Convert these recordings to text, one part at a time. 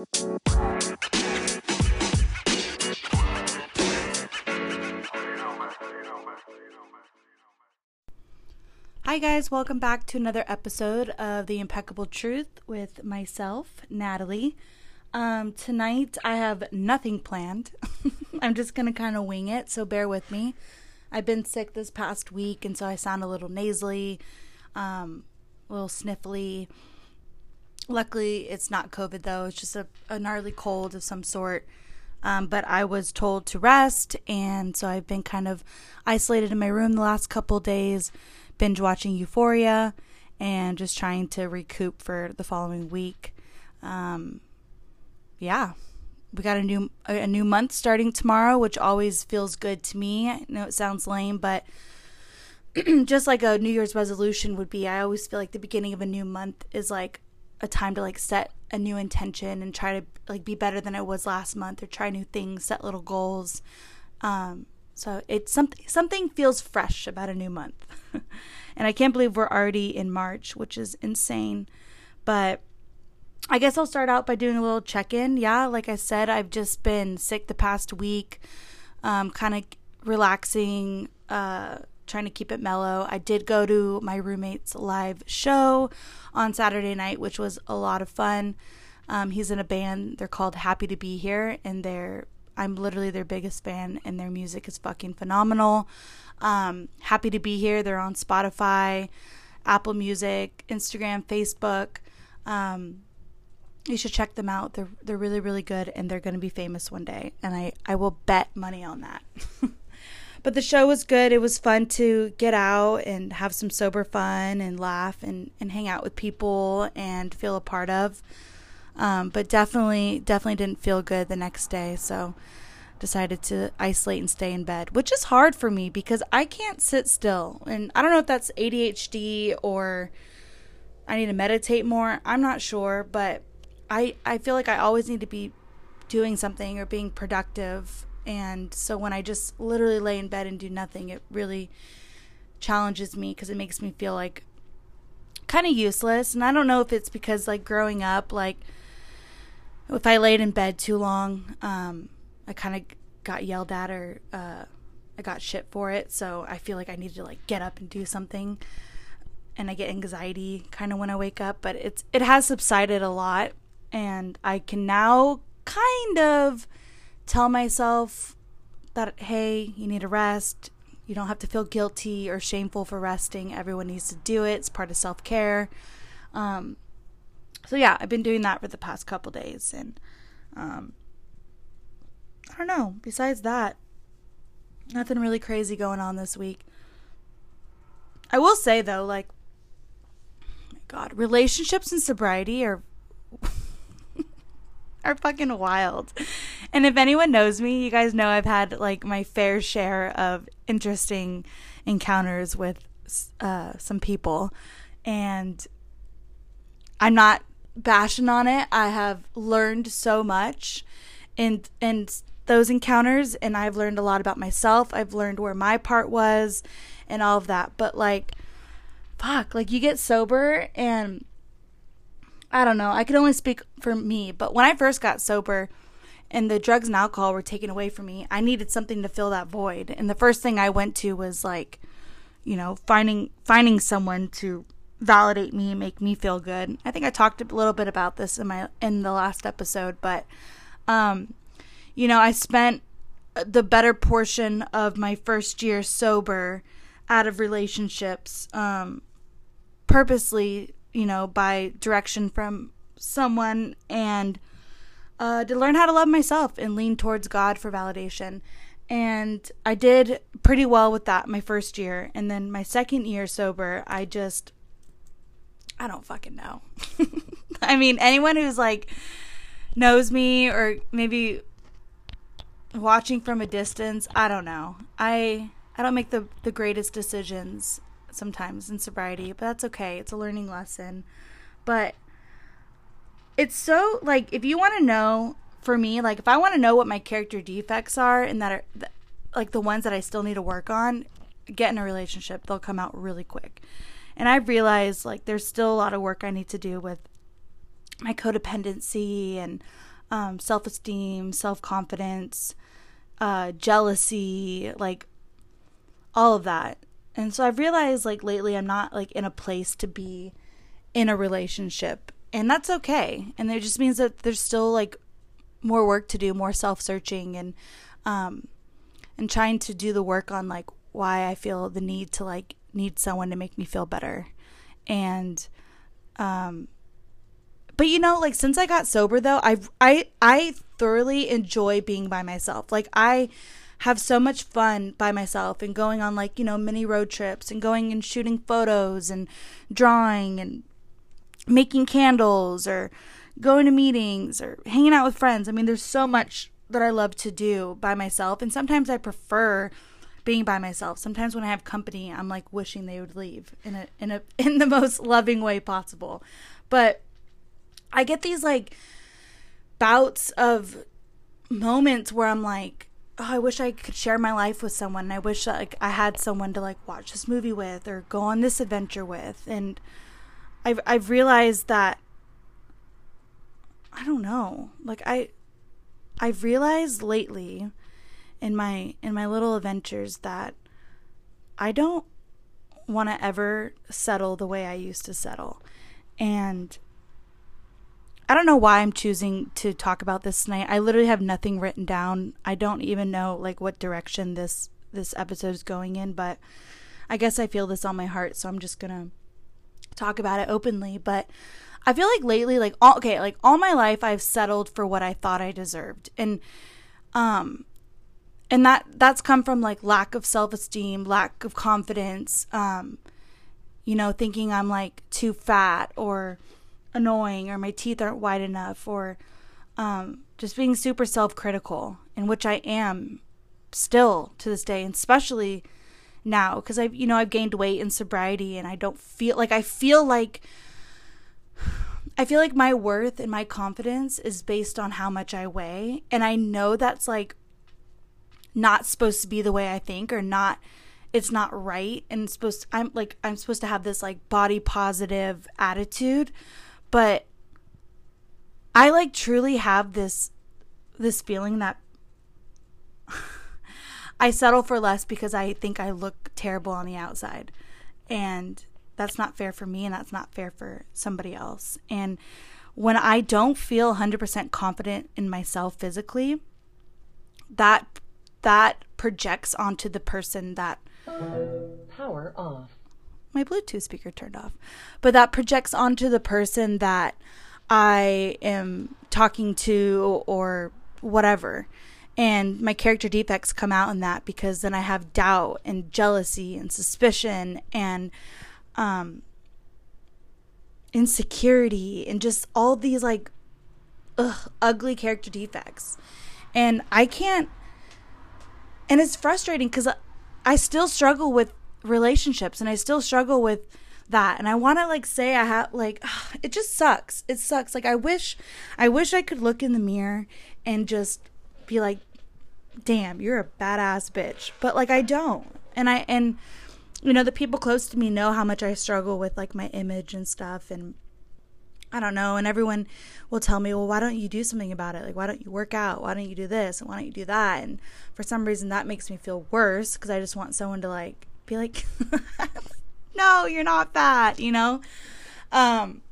Hi, guys, welcome back to another episode of The Impeccable Truth with myself, Natalie. Um, tonight I have nothing planned. I'm just gonna kind of wing it, so bear with me. I've been sick this past week, and so I sound a little nasally, um, a little sniffly. Luckily, it's not COVID though, it's just a, a gnarly cold of some sort. Um, but I was told to rest, and so I've been kind of isolated in my room the last couple days, binge watching Euphoria, and just trying to recoup for the following week. Um, yeah, we got a new a new month starting tomorrow, which always feels good to me. I know it sounds lame, but just like a New Year's resolution would be, I always feel like the beginning of a new month is like a time to like set a new intention and try to like be better than I was last month or try new things, set little goals. Um, so it's something something feels fresh about a new month. and I can't believe we're already in March, which is insane. But I guess I'll start out by doing a little check-in. Yeah, like I said, I've just been sick the past week. Um, kind of relaxing, uh, trying to keep it mellow. I did go to my roommate's live show on Saturday night, which was a lot of fun. Um, he's in a band. They're called Happy to Be Here, and they're I'm literally their biggest fan, and their music is fucking phenomenal. Um, Happy to Be Here. They're on Spotify, Apple Music, Instagram, Facebook. Um, you should check them out. They're they're really really good, and they're going to be famous one day. And I I will bet money on that. but the show was good. It was fun to get out and have some sober fun and laugh and, and hang out with people and feel a part of. Um, but definitely, definitely didn't feel good the next day. So decided to isolate and stay in bed, which is hard for me because I can't sit still. And I don't know if that's ADHD or I need to meditate more. I'm not sure, but I, I feel like I always need to be doing something or being productive and so when I just literally lay in bed and do nothing, it really challenges me because it makes me feel like kind of useless. And I don't know if it's because like growing up, like if I laid in bed too long, um, I kind of got yelled at or uh, I got shit for it. So I feel like I need to like get up and do something. And I get anxiety kind of when I wake up, but it's it has subsided a lot, and I can now kind of tell myself that, hey, you need to rest. You don't have to feel guilty or shameful for resting. Everyone needs to do it. It's part of self care. Um, so yeah, I've been doing that for the past couple days, and um, I don't know. Besides that, nothing really crazy going on this week. I will say though, like, oh my God, relationships and sobriety are are fucking wild. And if anyone knows me, you guys know I've had like my fair share of interesting encounters with uh, some people. And I'm not bashing on it. I have learned so much in in those encounters and I've learned a lot about myself. I've learned where my part was and all of that. But like fuck, like you get sober and I don't know. I can only speak for me, but when I first got sober and the drugs and alcohol were taken away from me, I needed something to fill that void. And the first thing I went to was like, you know, finding finding someone to validate me, and make me feel good. I think I talked a little bit about this in my in the last episode, but um you know, I spent the better portion of my first year sober out of relationships um purposely you know, by direction from someone and uh, to learn how to love myself and lean towards God for validation. And I did pretty well with that my first year. And then my second year sober, I just, I don't fucking know. I mean, anyone who's like knows me or maybe watching from a distance, I don't know. I I don't make the the greatest decisions sometimes in sobriety, but that's okay. It's a learning lesson. But it's so like if you want to know for me, like if I want to know what my character defects are and that are like the ones that I still need to work on, get in a relationship. They'll come out really quick. And I've realized like there's still a lot of work I need to do with my codependency and um, self esteem, self confidence, uh, jealousy, like all of that. And so I've realized like lately I'm not like in a place to be in a relationship. And that's okay. And it just means that there's still like more work to do, more self searching and um and trying to do the work on like why I feel the need to like need someone to make me feel better. And um but you know like since I got sober though, I've I I thoroughly enjoy being by myself. Like I have so much fun by myself and going on like, you know, mini road trips and going and shooting photos and drawing and making candles or going to meetings or hanging out with friends. I mean, there's so much that I love to do by myself and sometimes I prefer being by myself. Sometimes when I have company, I'm like wishing they would leave in a in a in the most loving way possible. But I get these like bouts of moments where I'm like, oh, I wish I could share my life with someone. I wish like I had someone to like watch this movie with or go on this adventure with. And I've I've realized that I don't know. Like I I've realized lately in my in my little adventures that I don't want to ever settle the way I used to settle. And I don't know why I'm choosing to talk about this tonight. I literally have nothing written down. I don't even know like what direction this this episode is going in, but I guess I feel this on my heart, so I'm just going to talk about it openly, but I feel like lately like all okay, like all my life I've settled for what I thought I deserved. And um and that that's come from like lack of self-esteem lack of confidence um you know thinking i'm like too fat or annoying or my teeth aren't wide enough or um just being super self-critical in which i am still to this day and especially now because i've you know i've gained weight in sobriety and i don't feel like i feel like I feel like my worth and my confidence is based on how much I weigh. And I know that's like not supposed to be the way I think or not it's not right and supposed to, I'm like I'm supposed to have this like body positive attitude but I like truly have this this feeling that I settle for less because I think I look terrible on the outside and that's not fair for me and that's not fair for somebody else and when I don't feel 100% confident in myself physically that that projects onto the person that power off. My Bluetooth speaker turned off. But that projects onto the person that I am talking to or whatever. And my character defects come out in that because then I have doubt and jealousy and suspicion and um, insecurity and just all these like ugh, ugly character defects. And I can't and it's frustrating because I still struggle with relationships and I still struggle with that and I want to like say I have like ugh, it just sucks. It sucks. Like I wish I wish I could look in the mirror and just be like damn, you're a badass bitch. But like I don't. And I and you know, the people close to me know how much I struggle with like my image and stuff and I don't know. And everyone will tell me, well, why don't you do something about it? Like, why don't you work out? Why don't you do this? And why don't you do that? And for some reason, that makes me feel worse because I just want someone to like be like, no, you're not fat, you know? Um,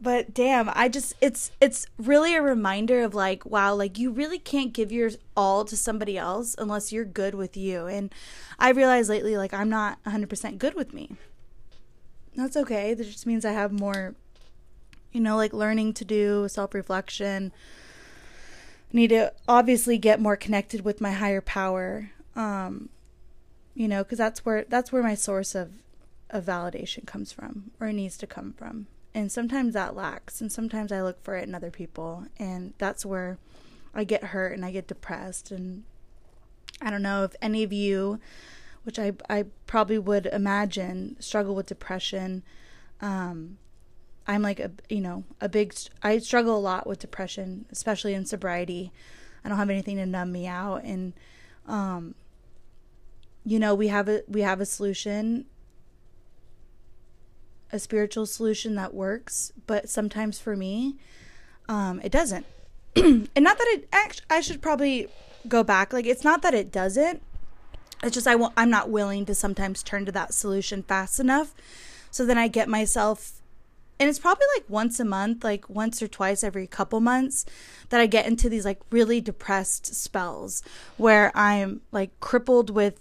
but damn, I just, it's, it's really a reminder of like, wow, like you really can't give your all to somebody else unless you're good with you. And I realized lately, like, I'm not 100% good with me that's okay. That just means I have more, you know, like learning to do, self reflection. Need to obviously get more connected with my higher power. Um, you know, because that's where that's where my source of of validation comes from, or needs to come from. And sometimes that lacks, and sometimes I look for it in other people, and that's where I get hurt and I get depressed. And I don't know if any of you which I, I probably would imagine struggle with depression. Um, I'm like a you know a big I struggle a lot with depression, especially in sobriety. I don't have anything to numb me out, and um, you know we have a we have a solution, a spiritual solution that works. But sometimes for me, um, it doesn't. and not that it actually, I should probably go back. Like, it's not that it doesn't. It's just I won't, I'm not willing to sometimes turn to that solution fast enough. So then I get myself, and it's probably like once a month, like once or twice every couple months, that I get into these like really depressed spells where I'm like crippled with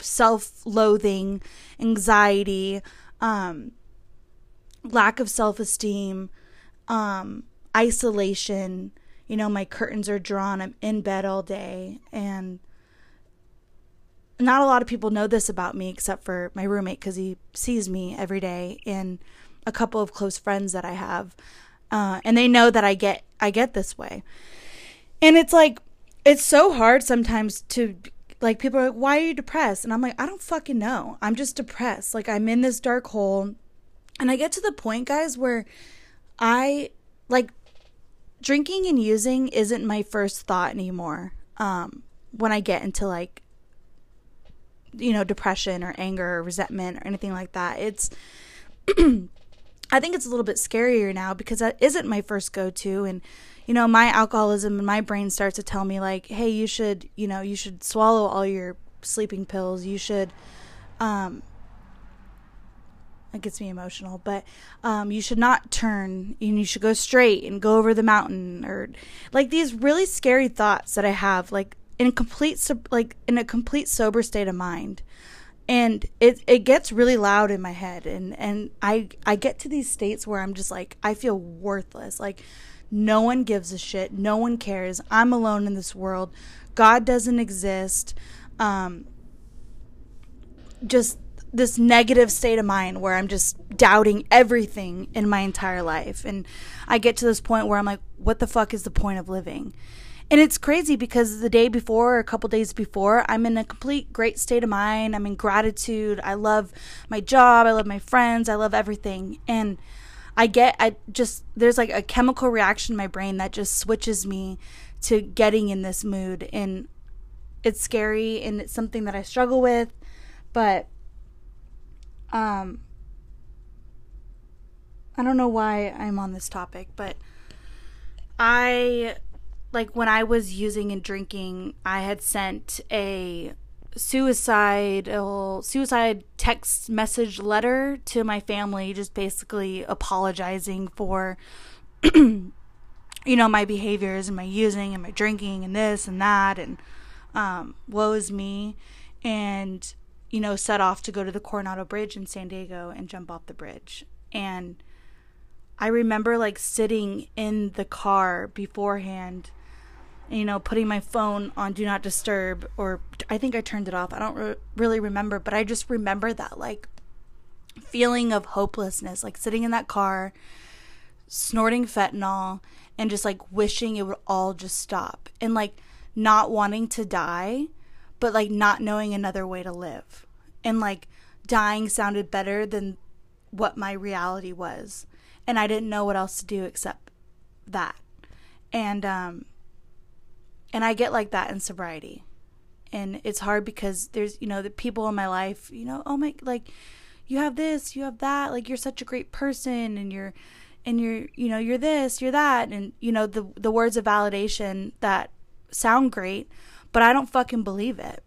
self loathing, anxiety, um, lack of self esteem, um, isolation. You know, my curtains are drawn. I'm in bed all day. And not a lot of people know this about me except for my roommate because he sees me every day and a couple of close friends that I have. Uh, and they know that I get I get this way. And it's like it's so hard sometimes to like people are like, why are you depressed? And I'm like, I don't fucking know. I'm just depressed. Like I'm in this dark hole. And I get to the point, guys, where I like drinking and using isn't my first thought anymore. Um, when I get into like you know, depression or anger or resentment or anything like that. It's I think it's a little bit scarier now because that isn't my first go to and you know, my alcoholism and my brain starts to tell me like, "Hey, you should, you know, you should swallow all your sleeping pills. You should um it gets me emotional, but um, you should not turn and you should go straight and go over the mountain or like these really scary thoughts that I have. Like in a complete like in a complete sober state of mind and it it gets really loud in my head and and I I get to these states where I'm just like I feel worthless like no one gives a shit no one cares I'm alone in this world God doesn't exist um just this negative state of mind where I'm just doubting everything in my entire life and I get to this point where I'm like what the fuck is the point of living and it's crazy because the day before, or a couple days before, I'm in a complete great state of mind. I'm in gratitude. I love my job. I love my friends. I love everything. And I get, I just, there's like a chemical reaction in my brain that just switches me to getting in this mood. And it's scary and it's something that I struggle with. But, um, I don't know why I'm on this topic, but I like when I was using and drinking, I had sent a suicide suicide text message letter to my family just basically apologizing for you know my behaviors and my using and my drinking and this and that and um woe is me and you know set off to go to the Coronado Bridge in San Diego and jump off the bridge. And I remember like sitting in the car beforehand you know, putting my phone on do not disturb, or I think I turned it off. I don't re- really remember, but I just remember that like feeling of hopelessness, like sitting in that car, snorting fentanyl, and just like wishing it would all just stop, and like not wanting to die, but like not knowing another way to live, and like dying sounded better than what my reality was, and I didn't know what else to do except that, and um and I get like that in sobriety. And it's hard because there's, you know, the people in my life, you know, oh my, like, you have this, you have that, like, you're such a great person and you're, and you're, you know, you're this, you're that. And, you know, the, the words of validation that sound great, but I don't fucking believe it.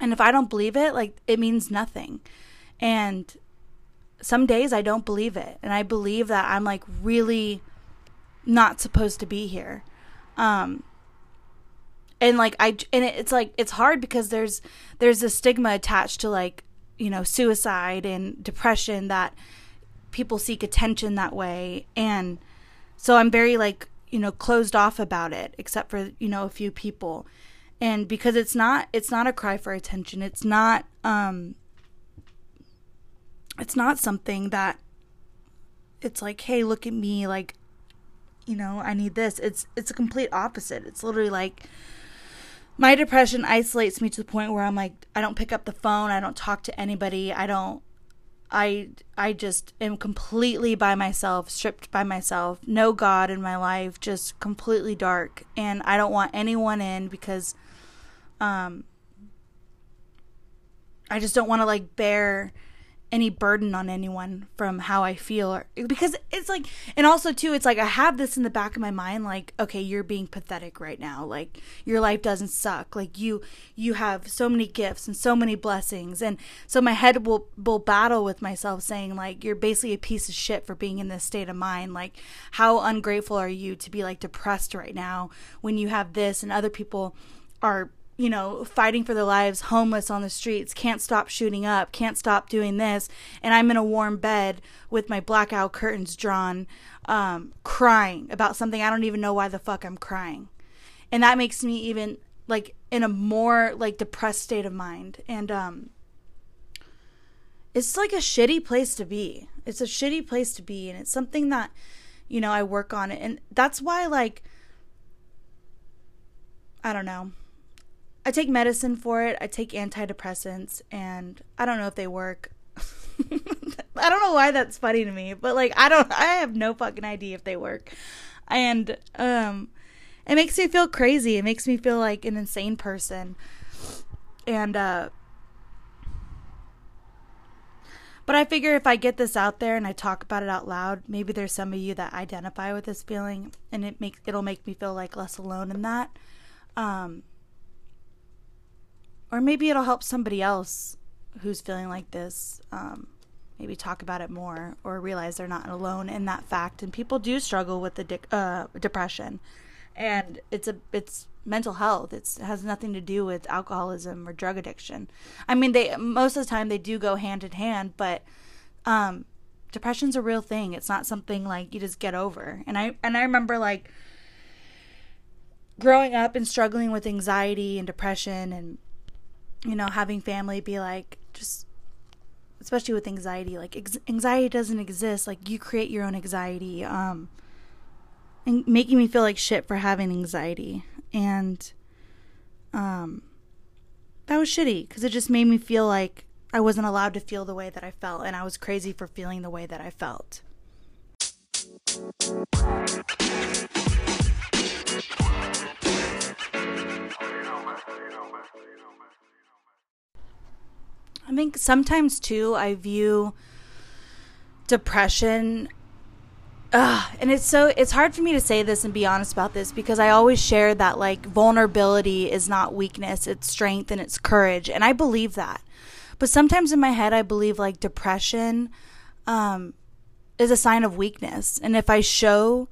And if I don't believe it, like, it means nothing. And some days I don't believe it. And I believe that I'm like really not supposed to be here. Um, and like I and it's like it's hard because there's there's a stigma attached to like you know suicide and depression that people seek attention that way. And so I'm very like you know closed off about it except for you know a few people. And because it's not it's not a cry for attention. It's not um it's not something that it's like hey look at me like you know I need this. It's it's a complete opposite. It's literally like my depression isolates me to the point where I'm like I don't pick up the phone, I don't talk to anybody, I don't I I just am completely by myself, stripped by myself, no God in my life, just completely dark. And I don't want anyone in because um I just don't want to like bear any burden on anyone from how I feel or, because it's like and also too it's like I have this in the back of my mind like okay you're being pathetic right now. Like your life doesn't suck. Like you you have so many gifts and so many blessings. And so my head will will battle with myself saying like you're basically a piece of shit for being in this state of mind. Like how ungrateful are you to be like depressed right now when you have this and other people are you know, fighting for their lives, homeless on the streets, can't stop shooting up, can't stop doing this, and I'm in a warm bed with my blackout curtains drawn, um, crying about something I don't even know why the fuck I'm crying. And that makes me even like in a more like depressed state of mind. And um it's like a shitty place to be. It's a shitty place to be and it's something that you know, I work on it and that's why like I don't know I take medicine for it. I take antidepressants, and I don't know if they work. I don't know why that's funny to me, but like I don't I have no fucking idea if they work. And um it makes me feel crazy. It makes me feel like an insane person. And uh but I figure if I get this out there and I talk about it out loud, maybe there's some of you that identify with this feeling and it makes it'll make me feel like less alone in that. Um or maybe it'll help somebody else who's feeling like this um, maybe talk about it more or realize they're not alone in that fact. And people do struggle with the de- uh, depression. And it's a it's mental health. It's, it has nothing to do with alcoholism or drug addiction. I mean they most of the time they do go hand in hand but um, depression's a real thing. It's not something like you just get over. And i and i remember like growing up and struggling with anxiety and depression and you know, having family be like, just, especially with anxiety, like ex- anxiety doesn't exist. Like you create your own anxiety. Um, and making me feel like shit for having anxiety. And, um, that was shitty because it just made me feel like I wasn't allowed to feel the way that I felt, and I was crazy for feeling the way that I felt. I think sometimes too, I view depression. Ugh, and it's so it's hard for me to say this and be honest about this because I always share that like vulnerability is not weakness, it's strength and it's courage, and I believe that. But sometimes in my head, I believe like depression um, is a sign of weakness, and if I show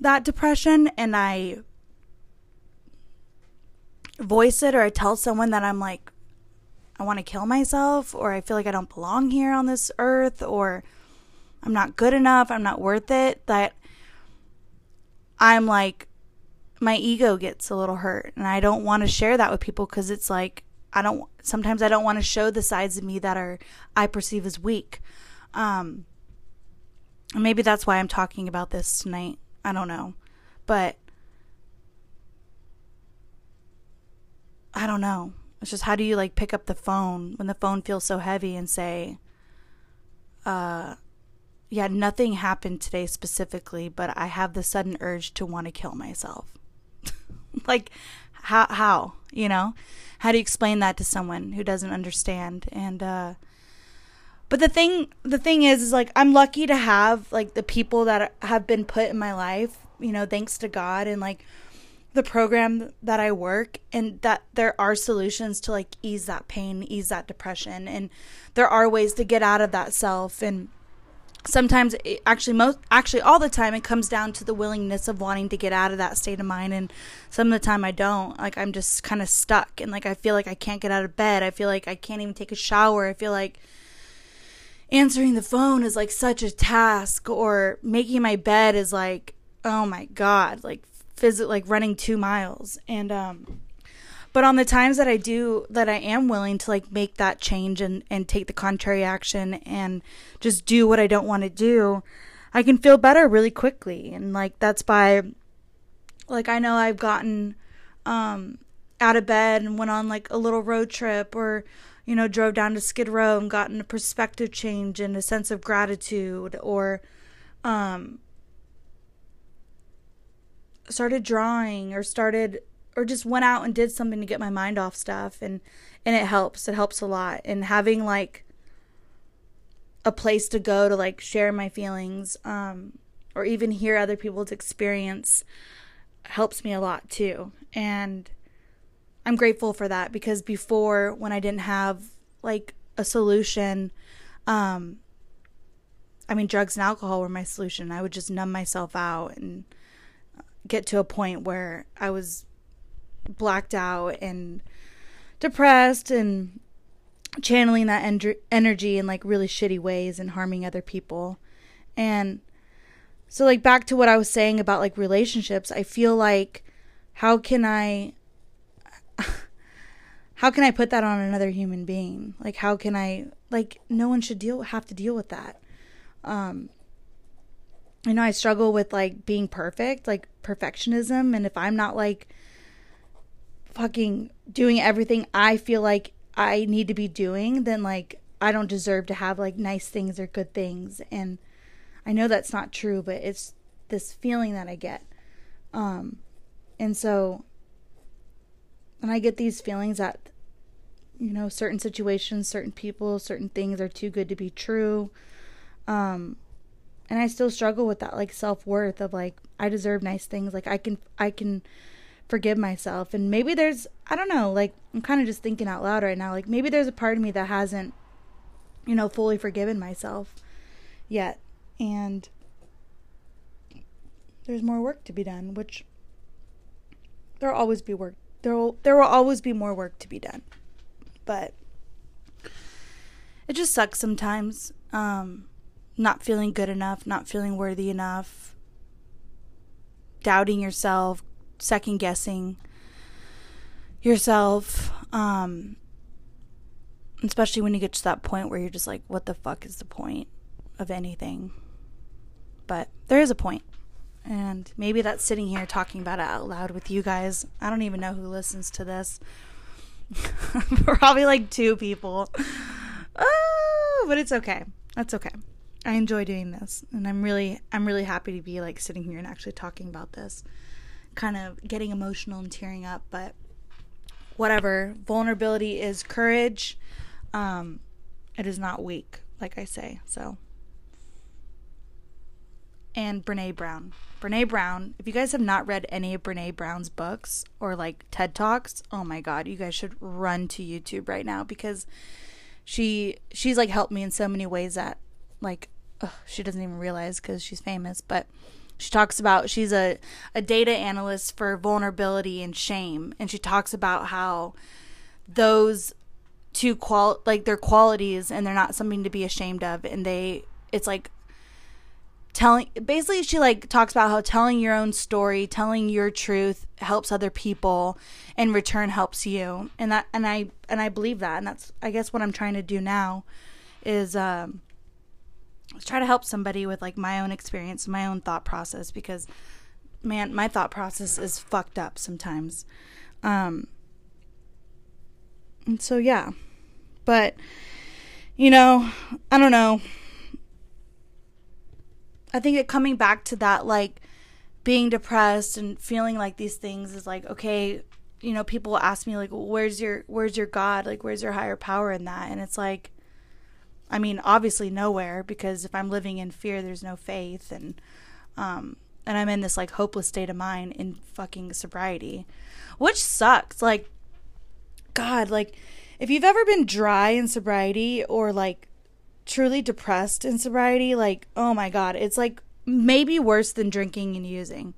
that depression and I voice it or I tell someone that I'm like I want to kill myself or I feel like I don't belong here on this earth or I'm not good enough, I'm not worth it, that I'm like my ego gets a little hurt and I don't want to share that with people cuz it's like I don't sometimes I don't want to show the sides of me that are I perceive as weak. Um maybe that's why I'm talking about this tonight. I don't know. But I don't know. It's just how do you like pick up the phone when the phone feels so heavy and say, uh, yeah, nothing happened today specifically, but I have the sudden urge to want to kill myself. like, how, how, you know? How do you explain that to someone who doesn't understand? And, uh, but the thing, the thing is, is like, I'm lucky to have like the people that have been put in my life, you know, thanks to God and like, the program that I work and that there are solutions to like ease that pain, ease that depression. And there are ways to get out of that self. And sometimes it, actually most actually all the time it comes down to the willingness of wanting to get out of that state of mind. And some of the time I don't. Like I'm just kind of stuck. And like I feel like I can't get out of bed. I feel like I can't even take a shower. I feel like answering the phone is like such a task. Or making my bed is like oh my god. Like visit like running two miles and um but on the times that I do that I am willing to like make that change and and take the contrary action and just do what I don't want to do, I can feel better really quickly. And like that's by like I know I've gotten um out of bed and went on like a little road trip or you know drove down to Skid Row and gotten a perspective change and a sense of gratitude or um started drawing or started or just went out and did something to get my mind off stuff and and it helps it helps a lot and having like a place to go to like share my feelings um, or even hear other people's experience helps me a lot too. And I'm grateful for that because before, when I didn't have like a solution, um, I mean, drugs and alcohol were my solution. I would just numb myself out and get to a point where I was blacked out and depressed and channeling that en- energy in like really shitty ways and harming other people. And so, like, back to what I was saying about like relationships, I feel like how can I. How can I put that on another human being? Like, how can I, like, no one should deal, have to deal with that. Um, you know, I struggle with like being perfect, like perfectionism. And if I'm not like fucking doing everything I feel like I need to be doing, then like I don't deserve to have like nice things or good things. And I know that's not true, but it's this feeling that I get. Um, and so, and I get these feelings that, you know, certain situations, certain people, certain things are too good to be true. Um, and I still struggle with that like self-worth of like I deserve nice things. Like I can, I can forgive myself. And maybe there's, I don't know, like I'm kind of just thinking out loud right now. Like maybe there's a part of me that hasn't, you know, fully forgiven myself yet and there's more work to be done, which there'll always be work. There will there will always be more work to be done. But it just sucks sometimes. Um, not feeling good enough, not feeling worthy enough, doubting yourself, second guessing yourself. Um, especially when you get to that point where you're just like, what the fuck is the point of anything? but there is a point. And maybe that's sitting here talking about it out loud with you guys. I don't even know who listens to this. Probably like two people. Oh, but it's okay. That's okay. I enjoy doing this, and I'm really, I'm really happy to be like sitting here and actually talking about this. Kind of getting emotional and tearing up, but whatever. Vulnerability is courage. Um, it is not weak, like I say. So and Brene Brown. Brene Brown, if you guys have not read any of Brene Brown's books or like TED Talks, oh my god, you guys should run to YouTube right now because she she's like helped me in so many ways that like ugh, she doesn't even realize cuz she's famous, but she talks about she's a a data analyst for vulnerability and shame and she talks about how those two qual like their qualities and they're not something to be ashamed of and they it's like telling basically she like talks about how telling your own story telling your truth helps other people in return helps you and that and i and i believe that and that's i guess what i'm trying to do now is um try to help somebody with like my own experience my own thought process because man my thought process is fucked up sometimes um and so yeah but you know i don't know I think it coming back to that like being depressed and feeling like these things is like okay, you know, people ask me like where's your where's your God? Like where's your higher power in that? And it's like I mean, obviously nowhere because if I'm living in fear, there's no faith and um and I'm in this like hopeless state of mind in fucking sobriety, which sucks. Like god, like if you've ever been dry in sobriety or like truly depressed in sobriety, like, oh my God, it's like maybe worse than drinking and using.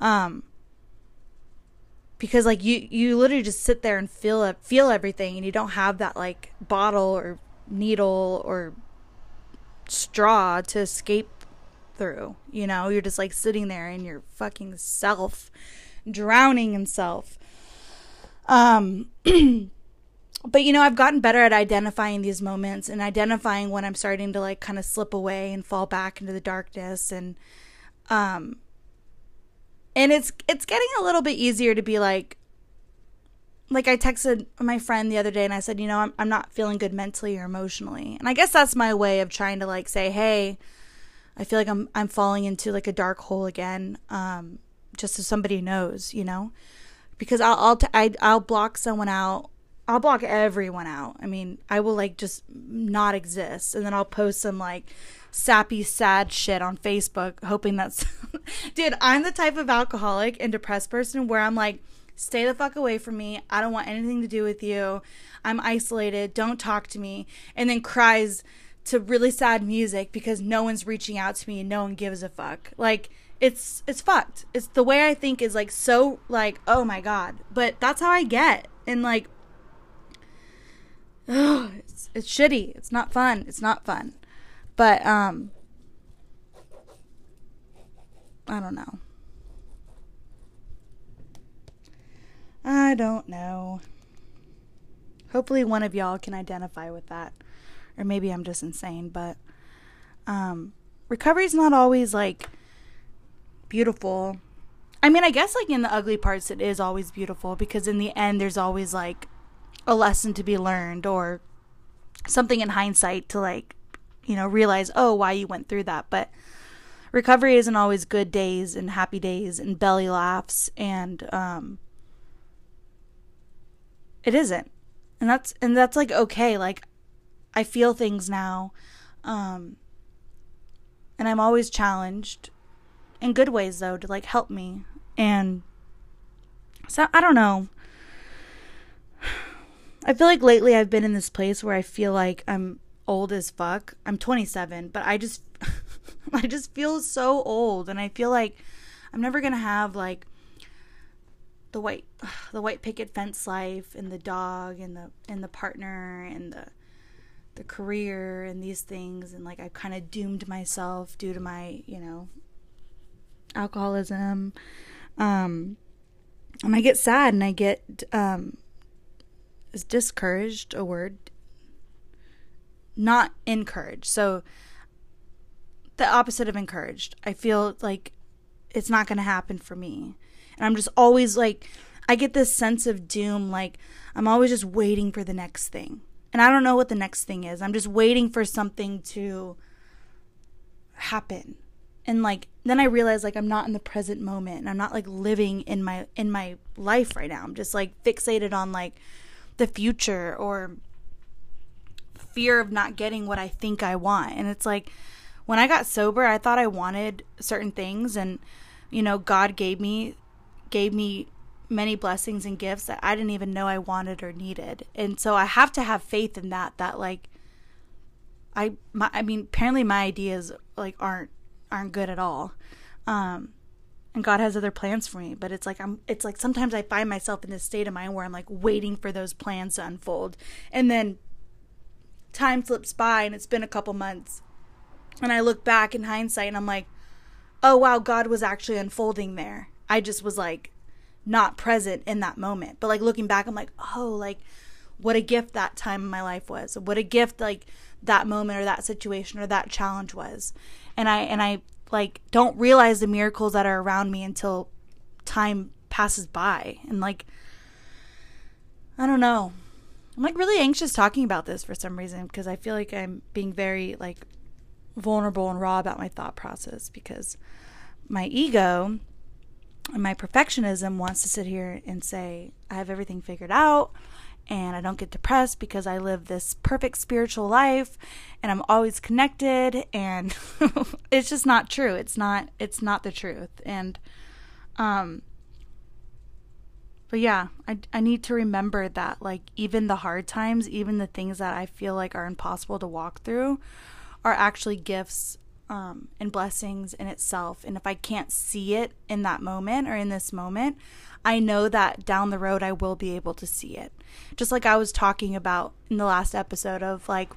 Um, because like you you literally just sit there and feel feel everything and you don't have that like bottle or needle or straw to escape through you know? You're just like sitting there in your fucking self drowning in self. Um but you know i've gotten better at identifying these moments and identifying when i'm starting to like kind of slip away and fall back into the darkness and um and it's it's getting a little bit easier to be like like i texted my friend the other day and i said you know i'm, I'm not feeling good mentally or emotionally and i guess that's my way of trying to like say hey i feel like i'm i'm falling into like a dark hole again um just so somebody knows you know because i'll i'll i'll block someone out I'll block everyone out. I mean, I will like just not exist. And then I'll post some like sappy, sad shit on Facebook, hoping that's. Dude, I'm the type of alcoholic and depressed person where I'm like, stay the fuck away from me. I don't want anything to do with you. I'm isolated. Don't talk to me. And then cries to really sad music because no one's reaching out to me and no one gives a fuck. Like, it's it's fucked. It's the way I think is like so like oh my god. But that's how I get. And like oh, it's it's shitty. It's not fun. It's not fun. But um I don't know. I don't know. Hopefully one of y'all can identify with that. Or maybe I'm just insane, but um recovery's not always like beautiful. I mean, I guess like in the ugly parts it is always beautiful because in the end there's always like a lesson to be learned or something in hindsight to like you know realize oh why you went through that but recovery isn't always good days and happy days and belly laughs and um it isn't. And that's and that's like okay like i feel things now um and i'm always challenged in good ways though to like help me. And so i don't know. I feel like lately I've been in this place where I feel like I'm old as fuck. I'm 27, but I just I just feel so old and I feel like I'm never to have like the white the white picket fence life and the dog and the and the partner and the the career and these things and like I kind of doomed myself due to my, you know, alcoholism. Um and I get sad and I get um is discouraged a word? Not encouraged. So the opposite of encouraged. I feel like it's not going to happen for me. And I'm just always like I get this sense of doom like I'm always just waiting for the next thing. And I don't know what the next thing is. I'm just waiting for something to happen. And like then I realize like I'm not in the present moment and I'm not like living in my in my life right now. I'm just like fixated on like the future or fear of not getting what I think I want. And it's like when I got sober, I thought I wanted certain things and you know, God gave me gave me many blessings and gifts that I didn't even know I wanted or needed. And so I have to have faith in that that like I my, I mean apparently my ideas like aren't aren't good at all. Um and God has other plans for me. But it's like I'm it's like sometimes I find myself in this state of mind where I'm like waiting for those plans to unfold. And then time slips by and it's been a couple months. And I look back in hindsight and I'm like, oh wow, God was actually unfolding there. I just was like not present in that moment. But like looking back, I'm like, oh, like what a gift that time in my life was. What a gift like that moment or that situation or that challenge was. And I and I like don't realize the miracles that are around me until time passes by and like I don't know. I'm like really anxious talking about this for some reason because I feel like I'm being very like vulnerable and raw about my thought process because my ego and my perfectionism wants to sit here and say I have everything figured out and I don't get depressed because I live this perfect spiritual life and I'm always connected and it's just not true. It's not it's not the truth. And um but yeah, I I need to remember that like even the hard times, even the things that I feel like are impossible to walk through are actually gifts um, and blessings in itself. And if I can't see it in that moment or in this moment, I know that down the road I will be able to see it. Just like I was talking about in the last episode of like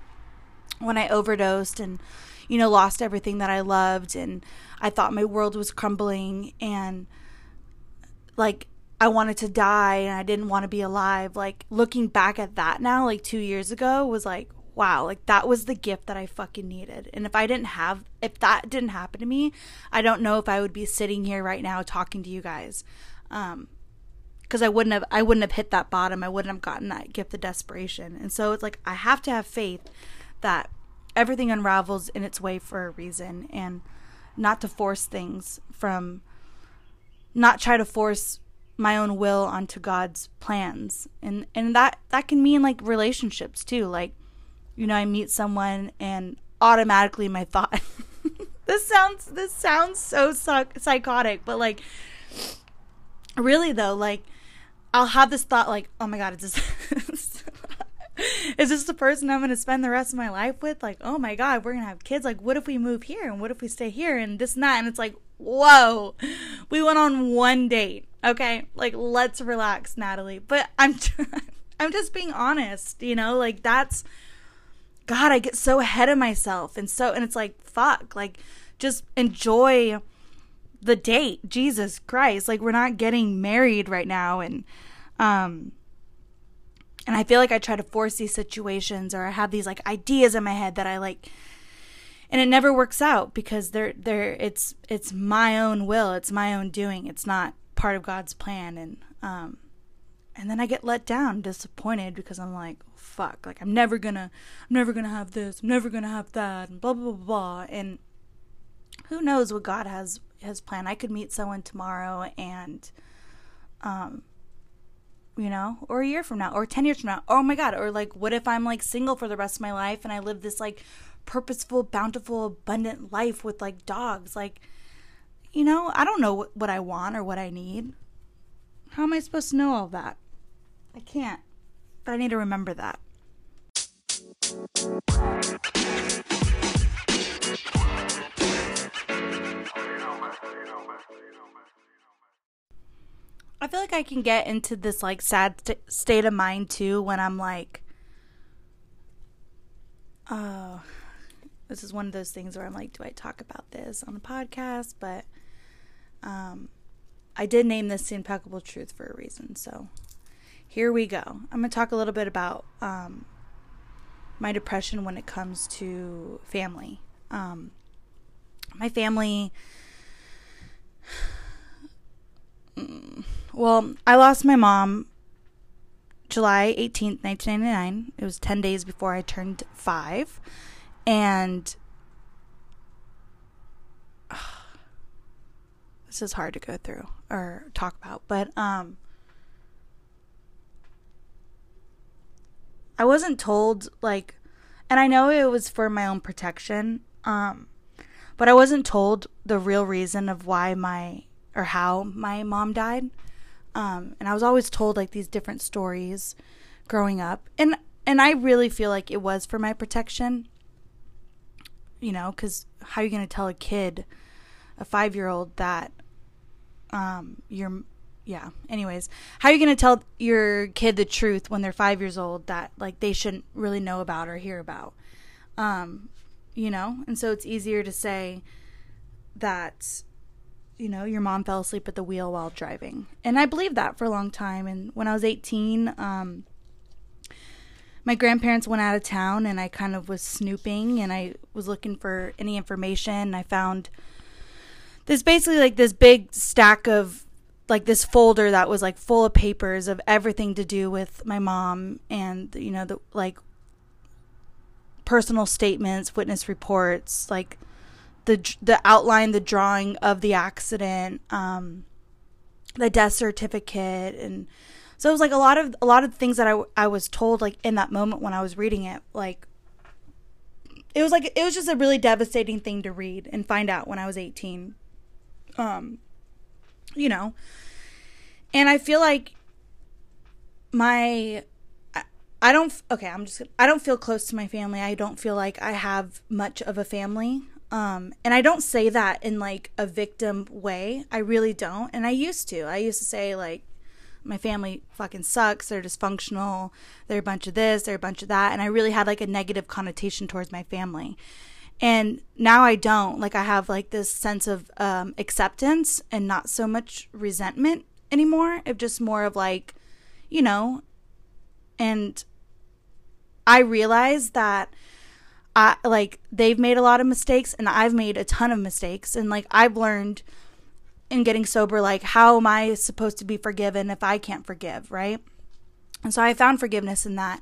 when I overdosed and, you know, lost everything that I loved and I thought my world was crumbling and like I wanted to die and I didn't want to be alive. Like looking back at that now, like two years ago, was like, wow, like that was the gift that I fucking needed. And if I didn't have, if that didn't happen to me, I don't know if I would be sitting here right now talking to you guys. Um, because I wouldn't have I wouldn't have hit that bottom. I wouldn't have gotten that gift of desperation. And so it's like I have to have faith that everything unravels in its way for a reason and not to force things from not try to force my own will onto God's plans. And and that that can mean like relationships too. Like you know, I meet someone and automatically my thought this sounds this sounds so psychotic, but like really though, like I'll have this thought like, "Oh my god, is this is this the person I'm going to spend the rest of my life with? Like, oh my god, we're going to have kids. Like, what if we move here and what if we stay here and this and that?" And it's like, "Whoa. We went on one date." Okay? Like, let's relax, Natalie. But I'm I'm just being honest, you know? Like that's God, I get so ahead of myself and so and it's like, fuck, like just enjoy the date. Jesus Christ. Like we're not getting married right now and um and I feel like I try to force these situations or I have these like ideas in my head that I like and it never works out because they're they're it's it's my own will, it's my own doing. It's not part of God's plan and um and then I get let down, disappointed because I'm like, fuck, like I'm never gonna I'm never gonna have this, I'm never gonna have that, and blah blah blah blah and who knows what God has has planned. I could meet someone tomorrow and um you know, or a year from now, or 10 years from now. Oh my God. Or like, what if I'm like single for the rest of my life and I live this like purposeful, bountiful, abundant life with like dogs? Like, you know, I don't know what I want or what I need. How am I supposed to know all that? I can't. But I need to remember that. I feel like I can get into this like sad st- state of mind too when I'm like, oh, this is one of those things where I'm like, do I talk about this on the podcast? But um, I did name this the impeccable truth for a reason. So here we go. I'm going to talk a little bit about um, my depression when it comes to family. Um, my family. Well, I lost my mom July 18th, 1999. It was 10 days before I turned five. And uh, this is hard to go through or talk about, but um, I wasn't told, like, and I know it was for my own protection, um, but I wasn't told the real reason of why my or how my mom died. Um, and I was always told like these different stories growing up, and and I really feel like it was for my protection. You know, because how are you going to tell a kid, a five year old, that um, you're yeah. Anyways, how are you going to tell your kid the truth when they're five years old that like they shouldn't really know about or hear about? Um, you know, and so it's easier to say that you know, your mom fell asleep at the wheel while driving. And I believed that for a long time. And when I was 18, um, my grandparents went out of town and I kind of was snooping and I was looking for any information. I found this basically like this big stack of like this folder that was like full of papers of everything to do with my mom and, you know, the like personal statements, witness reports, like the the outline, the drawing of the accident, um, the death certificate, and so it was like a lot of a lot of things that I I was told like in that moment when I was reading it, like it was like it was just a really devastating thing to read and find out when I was 18. Um, you know, and I feel like my I don't okay, I'm just I don't feel close to my family. I don't feel like I have much of a family. Um, and I don't say that in like a victim way. I really don't. And I used to. I used to say like my family fucking sucks. They're dysfunctional. They're a bunch of this. They're a bunch of that. And I really had like a negative connotation towards my family. And now I don't. Like I have like this sense of um, acceptance and not so much resentment anymore. Of just more of like, you know, and I realize that I like they've made a lot of mistakes and I've made a ton of mistakes and like I've learned in getting sober like how am I supposed to be forgiven if I can't forgive, right? And so I found forgiveness in that.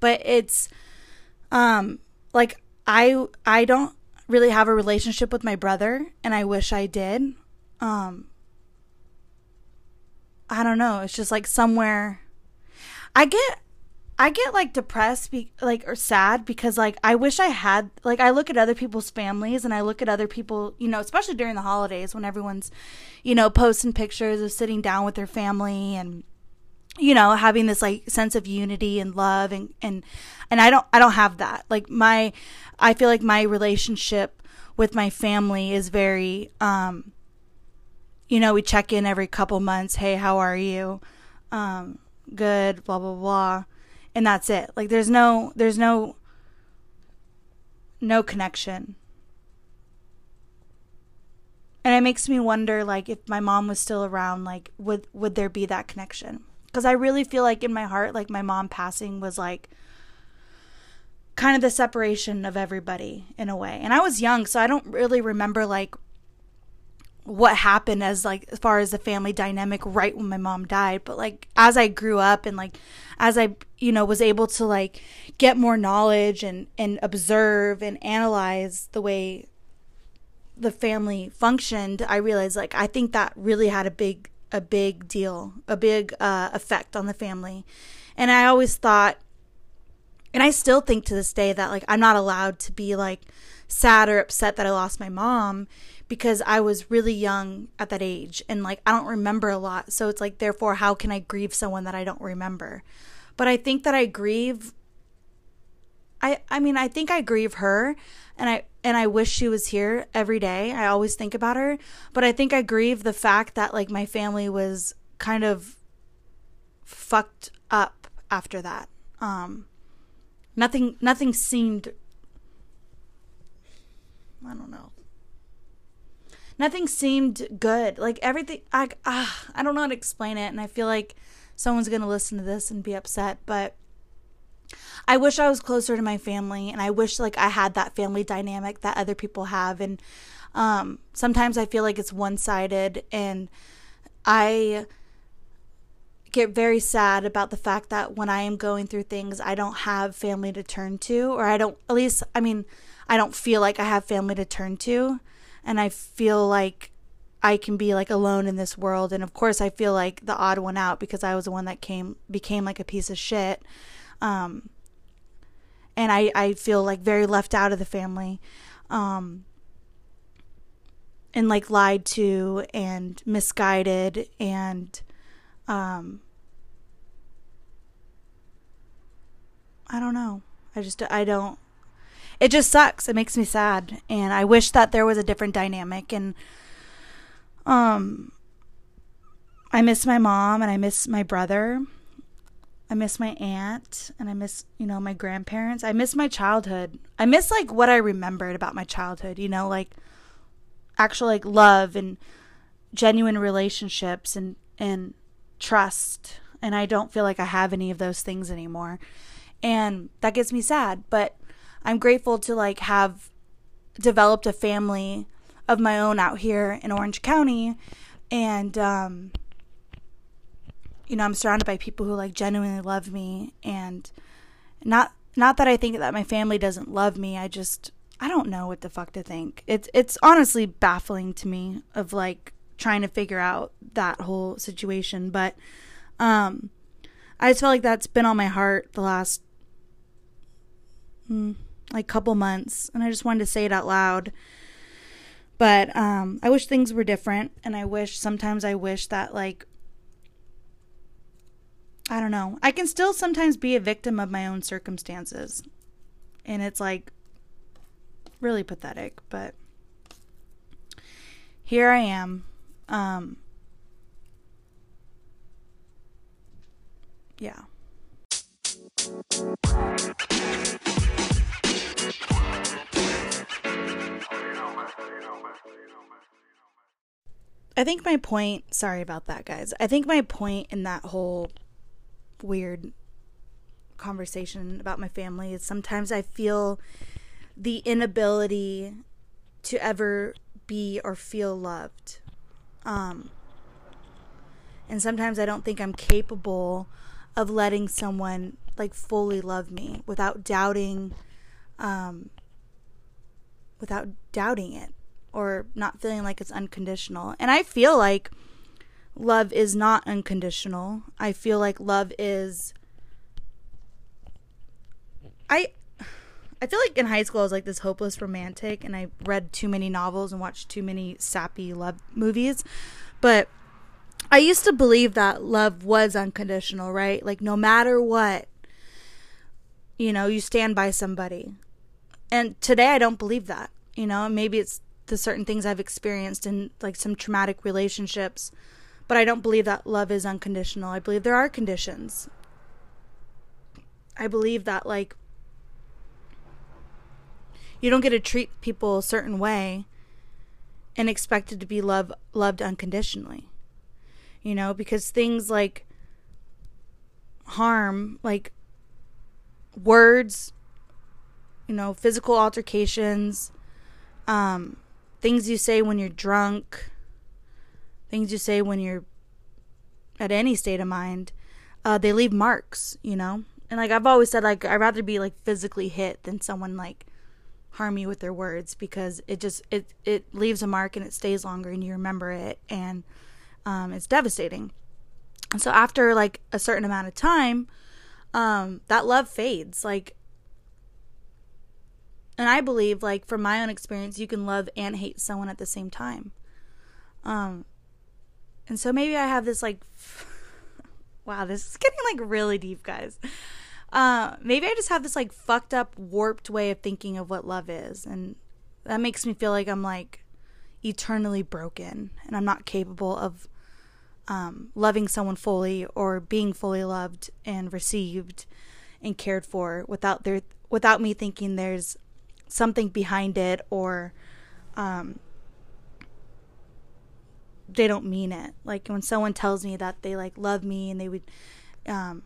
But it's um like I I don't really have a relationship with my brother and I wish I did. Um I don't know. It's just like somewhere I get I get like depressed be- like or sad because like I wish I had like I look at other people's families and I look at other people, you know, especially during the holidays when everyone's you know posting pictures of sitting down with their family and you know having this like sense of unity and love and and and I don't I don't have that. Like my I feel like my relationship with my family is very um you know, we check in every couple months, "Hey, how are you?" Um good, blah blah blah. And that's it. Like there's no there's no no connection. And it makes me wonder like if my mom was still around, like would would there be that connection? Cuz I really feel like in my heart like my mom passing was like kind of the separation of everybody in a way. And I was young, so I don't really remember like what happened as like as far as the family dynamic right when my mom died but like as i grew up and like as i you know was able to like get more knowledge and and observe and analyze the way the family functioned i realized like i think that really had a big a big deal a big uh, effect on the family and i always thought and i still think to this day that like i'm not allowed to be like sad or upset that i lost my mom because I was really young at that age and like I don't remember a lot. So it's like, therefore, how can I grieve someone that I don't remember? But I think that I grieve. I, I mean, I think I grieve her and I, and I wish she was here every day. I always think about her, but I think I grieve the fact that like my family was kind of fucked up after that. Um, nothing, nothing seemed, I don't know nothing seemed good. Like everything, I uh, I don't know how to explain it, and I feel like someone's gonna listen to this and be upset, but. I wish I was closer to my family and I wish like I had that family dynamic that other people have and um, sometimes I feel like it's one-sided and I get very sad about the fact that when I am going through things I don't have family to turn to or I don't at least I mean I don't feel like I have family to turn to and I feel like I can be like alone in this world and of course I feel like the odd one out because I was the one that came became like a piece of shit um and I I feel like very left out of the family um and like lied to and misguided and um I don't know. I just I don't it just sucks. It makes me sad, and I wish that there was a different dynamic. And um, I miss my mom, and I miss my brother. I miss my aunt, and I miss you know my grandparents. I miss my childhood. I miss like what I remembered about my childhood. You know, like actual like love and genuine relationships and and trust. And I don't feel like I have any of those things anymore. And that gets me sad, but I'm grateful to like have developed a family of my own out here in Orange County and um you know, I'm surrounded by people who like genuinely love me and not not that I think that my family doesn't love me. I just I don't know what the fuck to think. It's it's honestly baffling to me of like trying to figure out that whole situation, but um I just felt like that's been on my heart the last hmm, like couple months and I just wanted to say it out loud. But um I wish things were different and I wish sometimes I wish that like I don't know. I can still sometimes be a victim of my own circumstances. And it's like really pathetic, but here I am. Um yeah. I think my point, sorry about that, guys. I think my point in that whole weird conversation about my family is sometimes I feel the inability to ever be or feel loved. Um, and sometimes I don't think I'm capable of letting someone like fully love me without doubting um, without doubting it or not feeling like it's unconditional. And I feel like love is not unconditional. I feel like love is I I feel like in high school I was like this hopeless romantic and I read too many novels and watched too many sappy love movies. But I used to believe that love was unconditional, right? Like no matter what, you know, you stand by somebody. And today I don't believe that. You know, maybe it's the certain things I've experienced in like some traumatic relationships, but I don't believe that love is unconditional. I believe there are conditions. I believe that like you don't get to treat people a certain way and expected to be love loved unconditionally. You know, because things like harm, like words, you know, physical altercations, um, things you say when you're drunk, things you say when you're at any state of mind, uh, they leave marks, you know? And like I've always said, like I'd rather be like physically hit than someone like harm me with their words because it just it it leaves a mark and it stays longer and you remember it and um, it's devastating. And so after like a certain amount of time, um, that love fades. Like, and I believe like from my own experience, you can love and hate someone at the same time. Um, and so maybe I have this like, wow, this is getting like really deep, guys. Uh, maybe I just have this like fucked up, warped way of thinking of what love is, and that makes me feel like I'm like eternally broken, and I'm not capable of um, loving someone fully or being fully loved and received and cared for without their without me thinking there's something behind it or um, they don't mean it. Like when someone tells me that they like love me and they would um,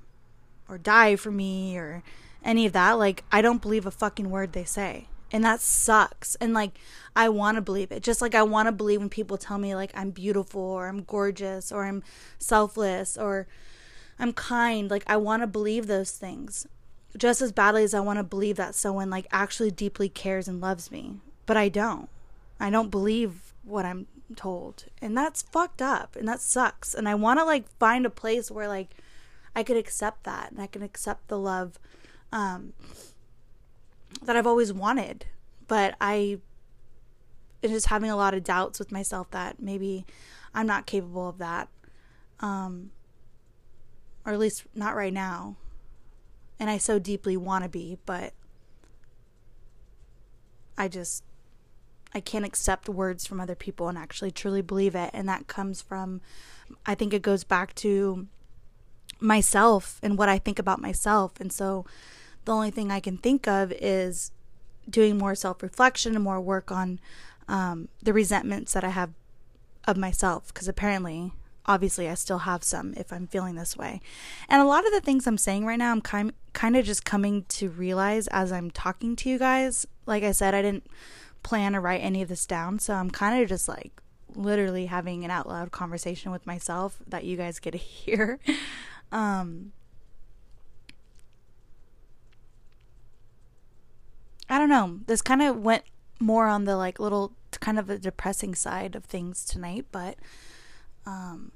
or die for me or any of that. Like, I don't believe a fucking word they say. And that sucks. And like, I want to believe it. Just like I want to believe when people tell me, like, I'm beautiful or I'm gorgeous or I'm selfless or I'm kind. Like, I want to believe those things just as badly as I want to believe that someone like actually deeply cares and loves me. But I don't. I don't believe what I'm told. And that's fucked up and that sucks. And I want to like find a place where like I could accept that and I can accept the love um, that I've always wanted. But I am just having a lot of doubts with myself that maybe I'm not capable of that. Um, or at least not right now. And I so deeply want to be, but I just I can't accept words from other people and actually truly believe it. And that comes from, I think it goes back to myself and what I think about myself. And so the only thing I can think of is doing more self reflection and more work on um, the resentments that I have of myself. Because apparently, obviously, I still have some if I'm feeling this way. And a lot of the things I'm saying right now, I'm kind kind of just coming to realize as I'm talking to you guys. Like I said, I didn't plan to write any of this down, so I'm kind of just like literally having an out loud conversation with myself that you guys get to hear. Um, I don't know. This kind of went more on the like little kind of a depressing side of things tonight, but um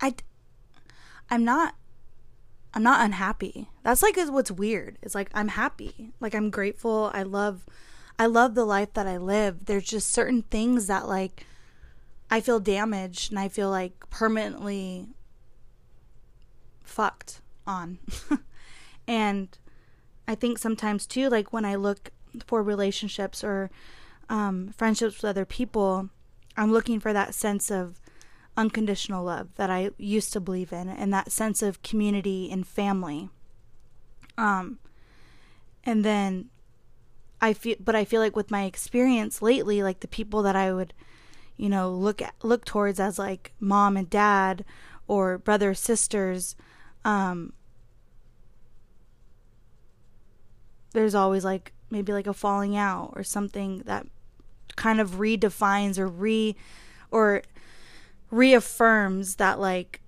I I'm not I'm not unhappy. That's like what's weird. It's like I'm happy. Like I'm grateful. I love I love the life that I live. There's just certain things that like I feel damaged and I feel like permanently fucked on. and I think sometimes too, like when I look for relationships or um, friendships with other people, I'm looking for that sense of unconditional love that I used to believe in and that sense of community and family. Um, and then I feel, but I feel like with my experience lately, like the people that I would you know look at, look towards as like mom and dad or brother sisters um there's always like maybe like a falling out or something that kind of redefines or re or reaffirms that like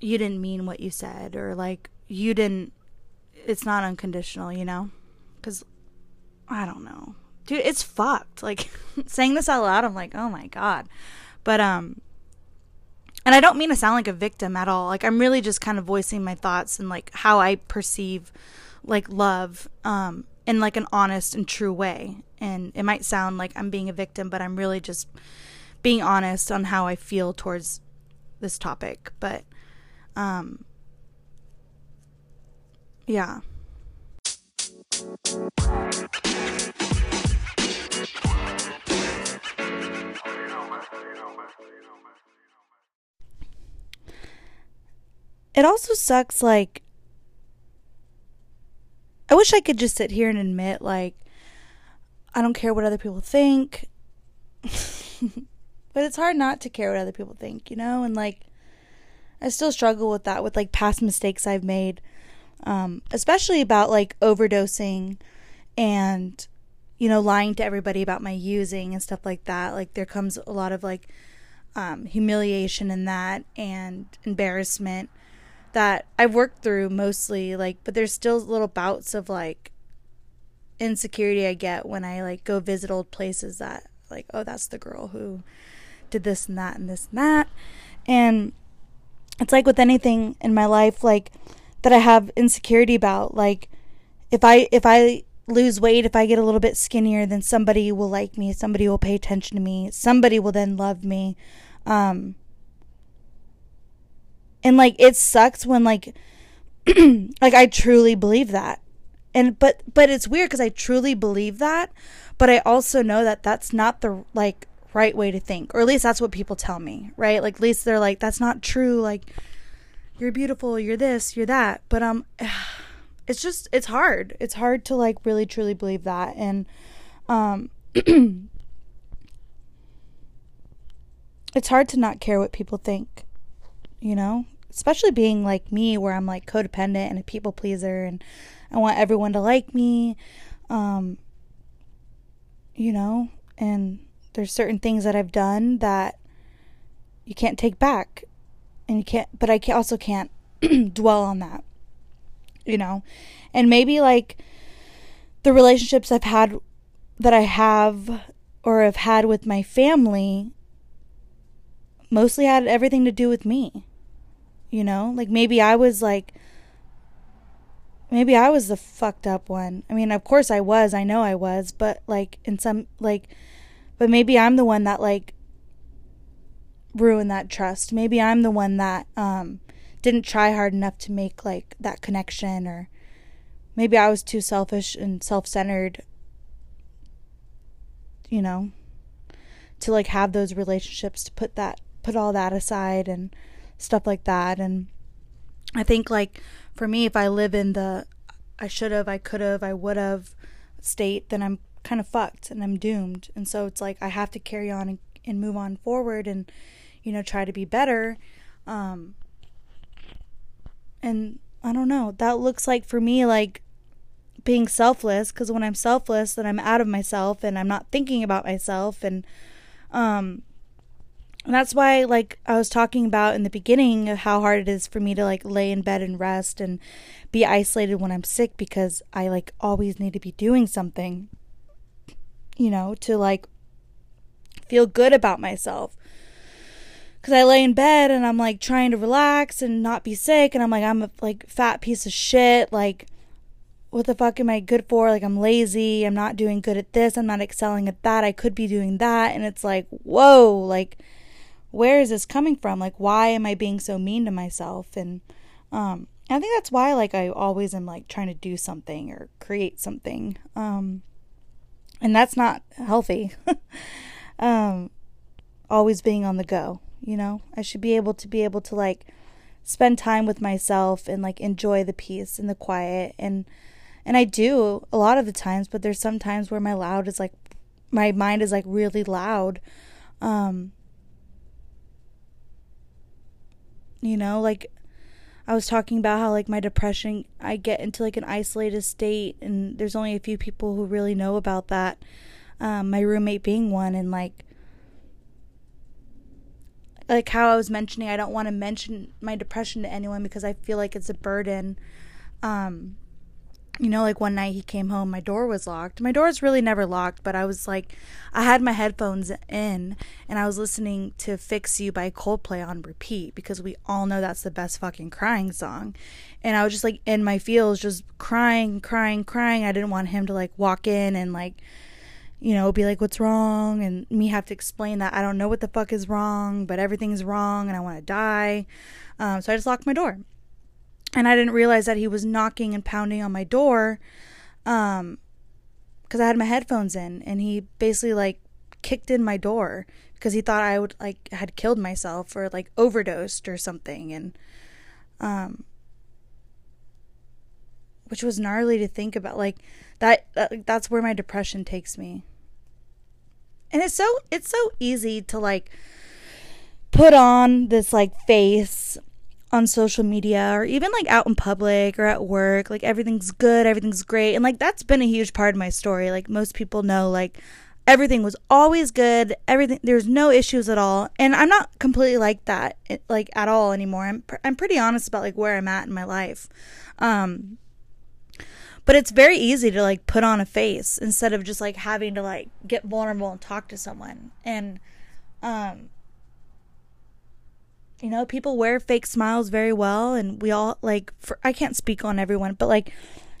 you didn't mean what you said or like you didn't it's not unconditional you know because i don't know dude, it's fucked. Like saying this out loud, I'm like, oh my god. But um, and I don't mean to sound like a victim at all. Like I'm really just kind of voicing my thoughts and like how I perceive like love um in like an honest and true way. And it might sound like I'm being a victim, but I'm really just being honest on how I feel towards this topic. But um yeah. It also sucks like I wish I could just sit here and admit like I don't care what other people think. but it's hard not to care what other people think, you know? And like I still struggle with that with like past mistakes I've made. Um, especially about like overdosing and you know lying to everybody about my using and stuff like that like there comes a lot of like um, humiliation in that and embarrassment that I've worked through mostly like but there's still little bouts of like insecurity I get when I like go visit old places that like oh that's the girl who did this and that and this and that and it's like with anything in my life like that I have insecurity about like if I if I lose weight if I get a little bit skinnier then somebody will like me somebody will pay attention to me somebody will then love me um and like it sucks when like like I truly believe that. And but but it's weird cuz I truly believe that, but I also know that that's not the like right way to think. Or at least that's what people tell me, right? Like at least they're like that's not true like you're beautiful, you're this, you're that. But um it's just it's hard. It's hard to like really truly believe that and um it's hard to not care what people think you know especially being like me where i'm like codependent and a people pleaser and i want everyone to like me um you know and there's certain things that i've done that you can't take back and you can't but i can also can't dwell on that you know and maybe like the relationships i've had that i have or have had with my family mostly had everything to do with me you know? Like maybe I was like maybe I was the fucked up one. I mean, of course I was. I know I was, but like in some like but maybe I'm the one that like ruined that trust. Maybe I'm the one that um didn't try hard enough to make like that connection or maybe I was too selfish and self-centered you know to like have those relationships to put that put all that aside and stuff like that. And I think, like, for me, if I live in the I should have, I could have, I would have state, then I'm kind of fucked and I'm doomed. And so it's like I have to carry on and, and move on forward and, you know, try to be better. Um, and I don't know, that looks like for me, like, being selfless because when I'm selfless, then I'm out of myself and I'm not thinking about myself and um and that's why like i was talking about in the beginning of how hard it is for me to like lay in bed and rest and be isolated when i'm sick because i like always need to be doing something you know to like feel good about myself because i lay in bed and i'm like trying to relax and not be sick and i'm like i'm a like fat piece of shit like what the fuck am I good for? Like, I'm lazy. I'm not doing good at this. I'm not excelling at that. I could be doing that. And it's like, whoa, like, where is this coming from? Like, why am I being so mean to myself? And um, I think that's why, like, I always am like trying to do something or create something. Um, and that's not healthy. um, always being on the go, you know? I should be able to be able to like spend time with myself and like enjoy the peace and the quiet and and I do a lot of the times, but there's some times where my loud is like my mind is like really loud. Um You know, like I was talking about how like my depression, I get into like an isolated state, and there's only a few people who really know about that. Um, my roommate being one, and like like how I was mentioning, I don't want to mention my depression to anyone because I feel like it's a burden. Um, you know, like one night he came home, my door was locked. My door is really never locked, but I was like, I had my headphones in and I was listening to Fix You by Coldplay on repeat because we all know that's the best fucking crying song. And I was just like in my feels, just crying, crying, crying. I didn't want him to like walk in and like, you know, be like, what's wrong? And me have to explain that I don't know what the fuck is wrong, but everything's wrong and I want to die. Um, so I just locked my door and I didn't realize that he was knocking and pounding on my door um because I had my headphones in and he basically like kicked in my door because he thought I would like had killed myself or like overdosed or something and um which was gnarly to think about like that, that that's where my depression takes me. And it's so it's so easy to like put on this like face on social media or even like out in public or at work like everything's good everything's great. And like that's been a huge part of my story. Like most people know like everything was always good everything there's no issues at all. And i'm not completely like that like at all anymore. I'm pr- i'm pretty honest about like where i'm at in my life. Um but it's very easy to like put on a face instead of just like having to like get vulnerable and talk to someone. And um you know people wear fake smiles very well and we all like for, i can't speak on everyone but like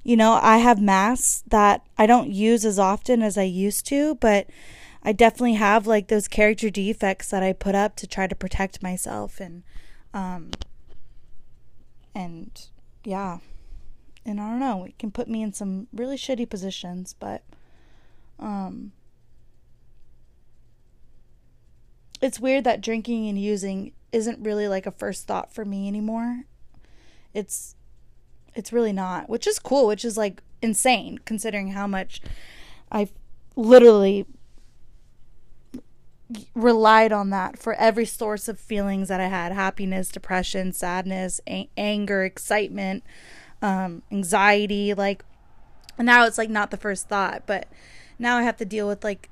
you know i have masks that i don't use as often as i used to but i definitely have like those character defects that i put up to try to protect myself and um and yeah. And i don't know it can put me in some really shitty positions but um it's weird that drinking and using isn't really like a first thought for me anymore. It's it's really not, which is cool, which is like insane considering how much I've literally relied on that for every source of feelings that I had happiness, depression, sadness, a- anger, excitement, um, anxiety. Like, now it's like not the first thought, but now I have to deal with like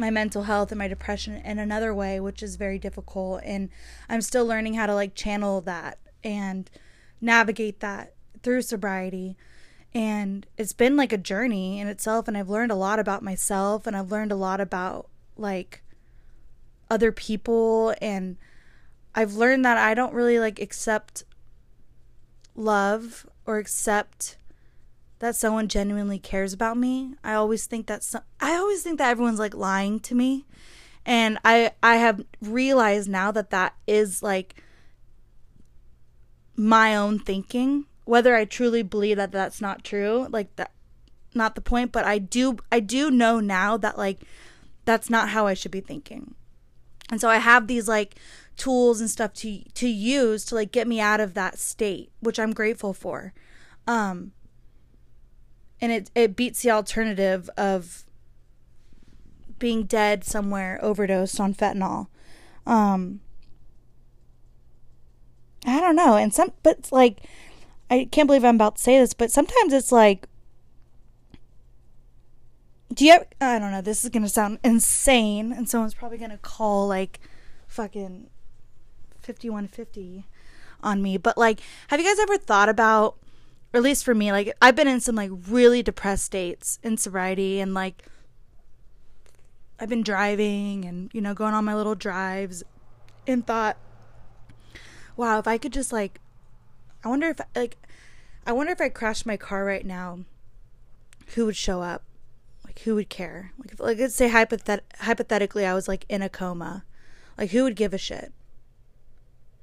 my mental health and my depression in another way, which is very difficult. And I'm still learning how to like channel that and navigate that through sobriety. And it's been like a journey in itself. And I've learned a lot about myself and I've learned a lot about like other people. And I've learned that I don't really like accept love or accept that someone genuinely cares about me. I always think that I always think that everyone's like lying to me. And I I have realized now that that is like my own thinking. Whether I truly believe that that's not true, like that not the point, but I do I do know now that like that's not how I should be thinking. And so I have these like tools and stuff to to use to like get me out of that state, which I'm grateful for. Um and it it beats the alternative of being dead somewhere overdosed on fentanyl. Um I don't know. And some but like I can't believe I'm about to say this, but sometimes it's like do you I don't know, this is going to sound insane and someone's probably going to call like fucking 5150 on me, but like have you guys ever thought about or at least for me, like I've been in some like really depressed states in sobriety and like I've been driving and you know going on my little drives and thought wow, if I could just like I wonder if like I wonder if I crashed my car right now who would show up? Like who would care? Like if, like let's say hypothet- hypothetically I was like in a coma. Like who would give a shit?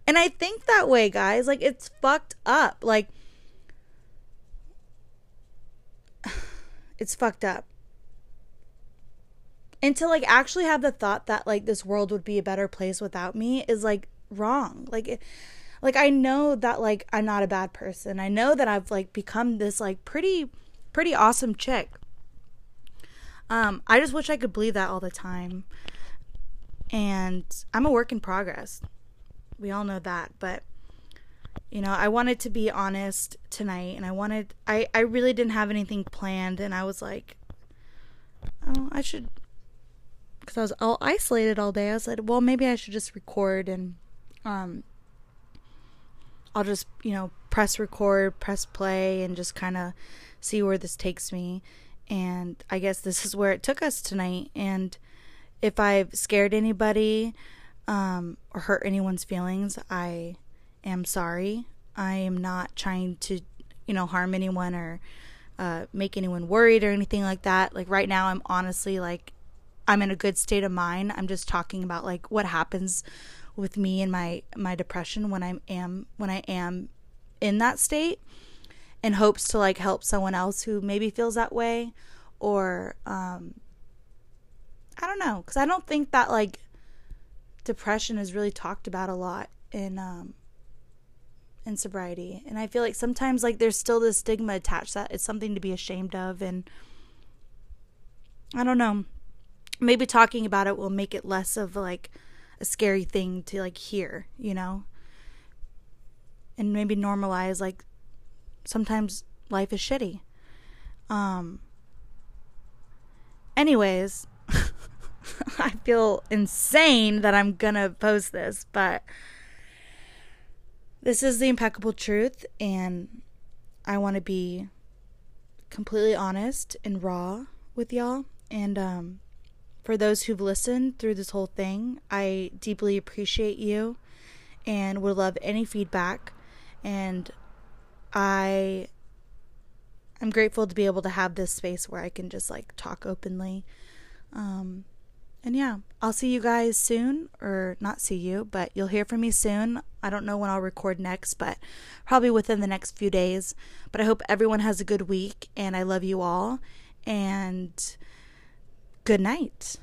And I think that way, guys. Like it's fucked up. Like it's fucked up. And to like actually have the thought that like this world would be a better place without me is like wrong. Like like I know that like I'm not a bad person. I know that I've like become this like pretty pretty awesome chick. Um I just wish I could believe that all the time. And I'm a work in progress. We all know that, but you know i wanted to be honest tonight and i wanted i i really didn't have anything planned and i was like oh i should because i was all isolated all day i was like well maybe i should just record and um i'll just you know press record press play and just kind of see where this takes me. And I guess this is where it took us tonight. And if I've scared anybody um, or hurt anyone's feelings, I am sorry. I am not trying to, you know, harm anyone or uh, make anyone worried or anything like that. Like right now, I'm honestly like, I'm in a good state of mind. I'm just talking about like what happens with me and my my depression when I am when I am in that state in hopes to like help someone else who maybe feels that way or um I don't know cuz I don't think that like depression is really talked about a lot in um in sobriety and I feel like sometimes like there's still this stigma attached that it's something to be ashamed of and I don't know maybe talking about it will make it less of like a scary thing to like hear, you know? And maybe normalize like sometimes life is shitty. Um anyways, I feel insane that I'm gonna post this, but this is the impeccable truth and I want to be completely honest and raw with y'all and um for those who've listened through this whole thing, I deeply appreciate you and would love any feedback. And I I'm grateful to be able to have this space where I can just like talk openly. Um, and yeah, I'll see you guys soon, or not see you, but you'll hear from me soon. I don't know when I'll record next, but probably within the next few days. But I hope everyone has a good week, and I love you all. And good night.